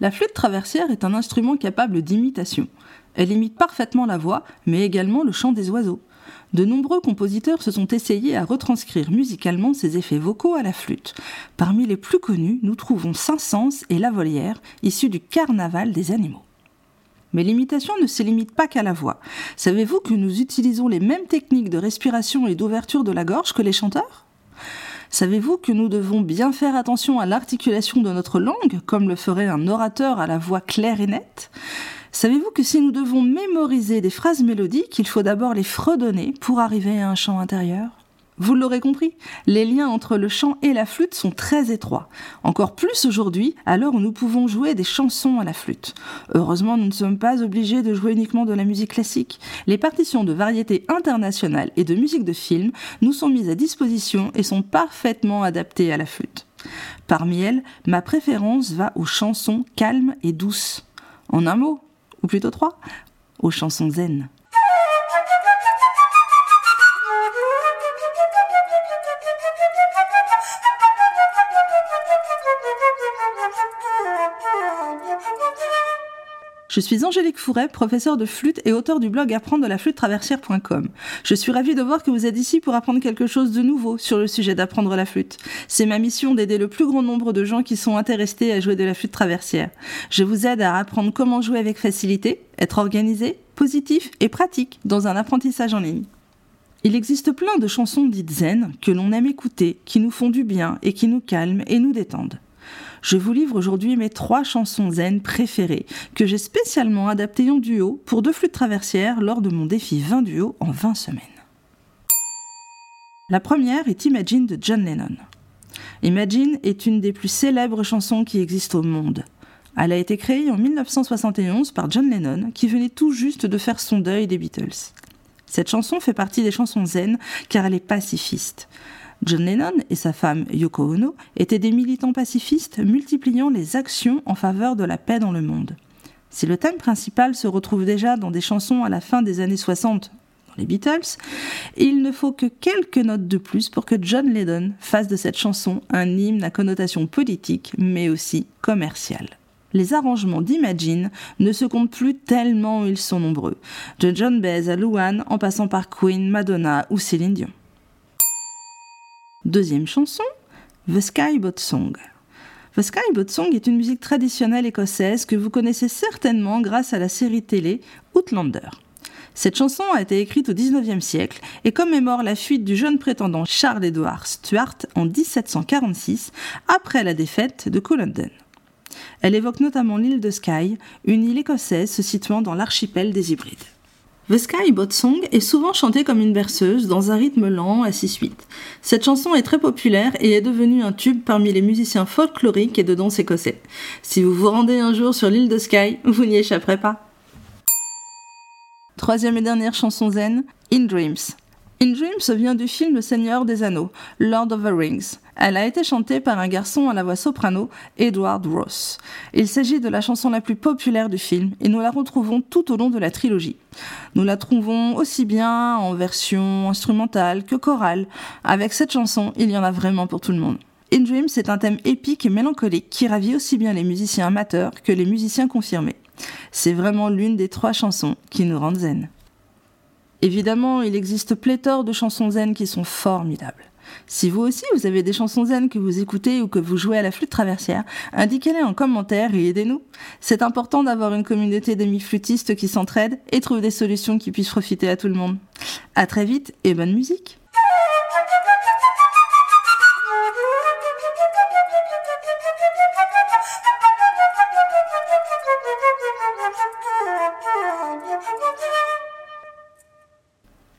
La flûte traversière est un instrument capable d'imitation. Elle imite parfaitement la voix, mais également le chant des oiseaux. De nombreux compositeurs se sont essayés à retranscrire musicalement ces effets vocaux à la flûte. Parmi les plus connus, nous trouvons Saint-Saëns et La Volière, issus du carnaval des animaux. Mais l'imitation ne se limite pas qu'à la voix. Savez-vous que nous utilisons les mêmes techniques de respiration et d'ouverture de la gorge que les chanteurs? Savez-vous que nous devons bien faire attention à l'articulation de notre langue, comme le ferait un orateur à la voix claire et nette? Savez-vous que si nous devons mémoriser des phrases mélodiques, il faut d'abord les fredonner pour arriver à un chant intérieur? Vous l'aurez compris, les liens entre le chant et la flûte sont très étroits. Encore plus aujourd'hui, à l'heure où nous pouvons jouer des chansons à la flûte. Heureusement, nous ne sommes pas obligés de jouer uniquement de la musique classique. Les partitions de variétés internationales et de musique de film nous sont mises à disposition et sont parfaitement adaptées à la flûte. Parmi elles, ma préférence va aux chansons calmes et douces. En un mot, ou plutôt trois, aux chansons zen. Je suis Angélique Fouret, professeure de flûte et auteur du blog apprendre de la flûte traversière.com. Je suis ravie de voir que vous êtes ici pour apprendre quelque chose de nouveau sur le sujet d'apprendre la flûte. C'est ma mission d'aider le plus grand nombre de gens qui sont intéressés à jouer de la flûte traversière. Je vous aide à apprendre comment jouer avec facilité, être organisé, positif et pratique dans un apprentissage en ligne. Il existe plein de chansons dites zen que l'on aime écouter, qui nous font du bien et qui nous calment et nous détendent je vous livre aujourd'hui mes trois chansons zen préférées que j'ai spécialement adaptées en duo pour deux flûtes traversières lors de mon défi 20 duos en 20 semaines. La première est Imagine de John Lennon. Imagine est une des plus célèbres chansons qui existent au monde. Elle a été créée en 1971 par John Lennon qui venait tout juste de faire son deuil des Beatles. Cette chanson fait partie des chansons zen car elle est pacifiste. John Lennon et sa femme Yoko Ono étaient des militants pacifistes multipliant les actions en faveur de la paix dans le monde. Si le thème principal se retrouve déjà dans des chansons à la fin des années 60 dans les Beatles, il ne faut que quelques notes de plus pour que John Lennon fasse de cette chanson un hymne à connotation politique mais aussi commerciale les arrangements d'Imagine ne se comptent plus tellement ils sont nombreux, de John Baez à Luan en passant par Queen, Madonna ou Céline Dion. Deuxième chanson, The Sky Boat Song. The Sky Boat Song est une musique traditionnelle écossaise que vous connaissez certainement grâce à la série télé Outlander. Cette chanson a été écrite au XIXe siècle et commémore la fuite du jeune prétendant Charles Edward Stuart en 1746 après la défaite de Culloden. Elle évoque notamment l'île de Skye, une île écossaise se situant dans l'archipel des Hybrides. The Sky Boat Song est souvent chantée comme une berceuse dans un rythme lent à 6-8. Cette chanson est très populaire et est devenue un tube parmi les musiciens folkloriques et de danse écossais. Si vous vous rendez un jour sur l'île de Skye, vous n'y échapperez pas. Troisième et dernière chanson zen, In Dreams. In Dreams vient du film Seigneur des Anneaux, Lord of the Rings. Elle a été chantée par un garçon à la voix soprano, Edward Ross. Il s'agit de la chanson la plus populaire du film et nous la retrouvons tout au long de la trilogie. Nous la trouvons aussi bien en version instrumentale que chorale. Avec cette chanson, il y en a vraiment pour tout le monde. In Dreams est un thème épique et mélancolique qui ravit aussi bien les musiciens amateurs que les musiciens confirmés. C'est vraiment l'une des trois chansons qui nous rendent zen. Évidemment, il existe pléthore de chansons zen qui sont formidables. Si vous aussi vous avez des chansons zen que vous écoutez ou que vous jouez à la flûte traversière, indiquez-les en commentaire et aidez-nous. C'est important d'avoir une communauté d'amis flûtistes qui s'entraident et trouvent des solutions qui puissent profiter à tout le monde. À très vite et bonne musique!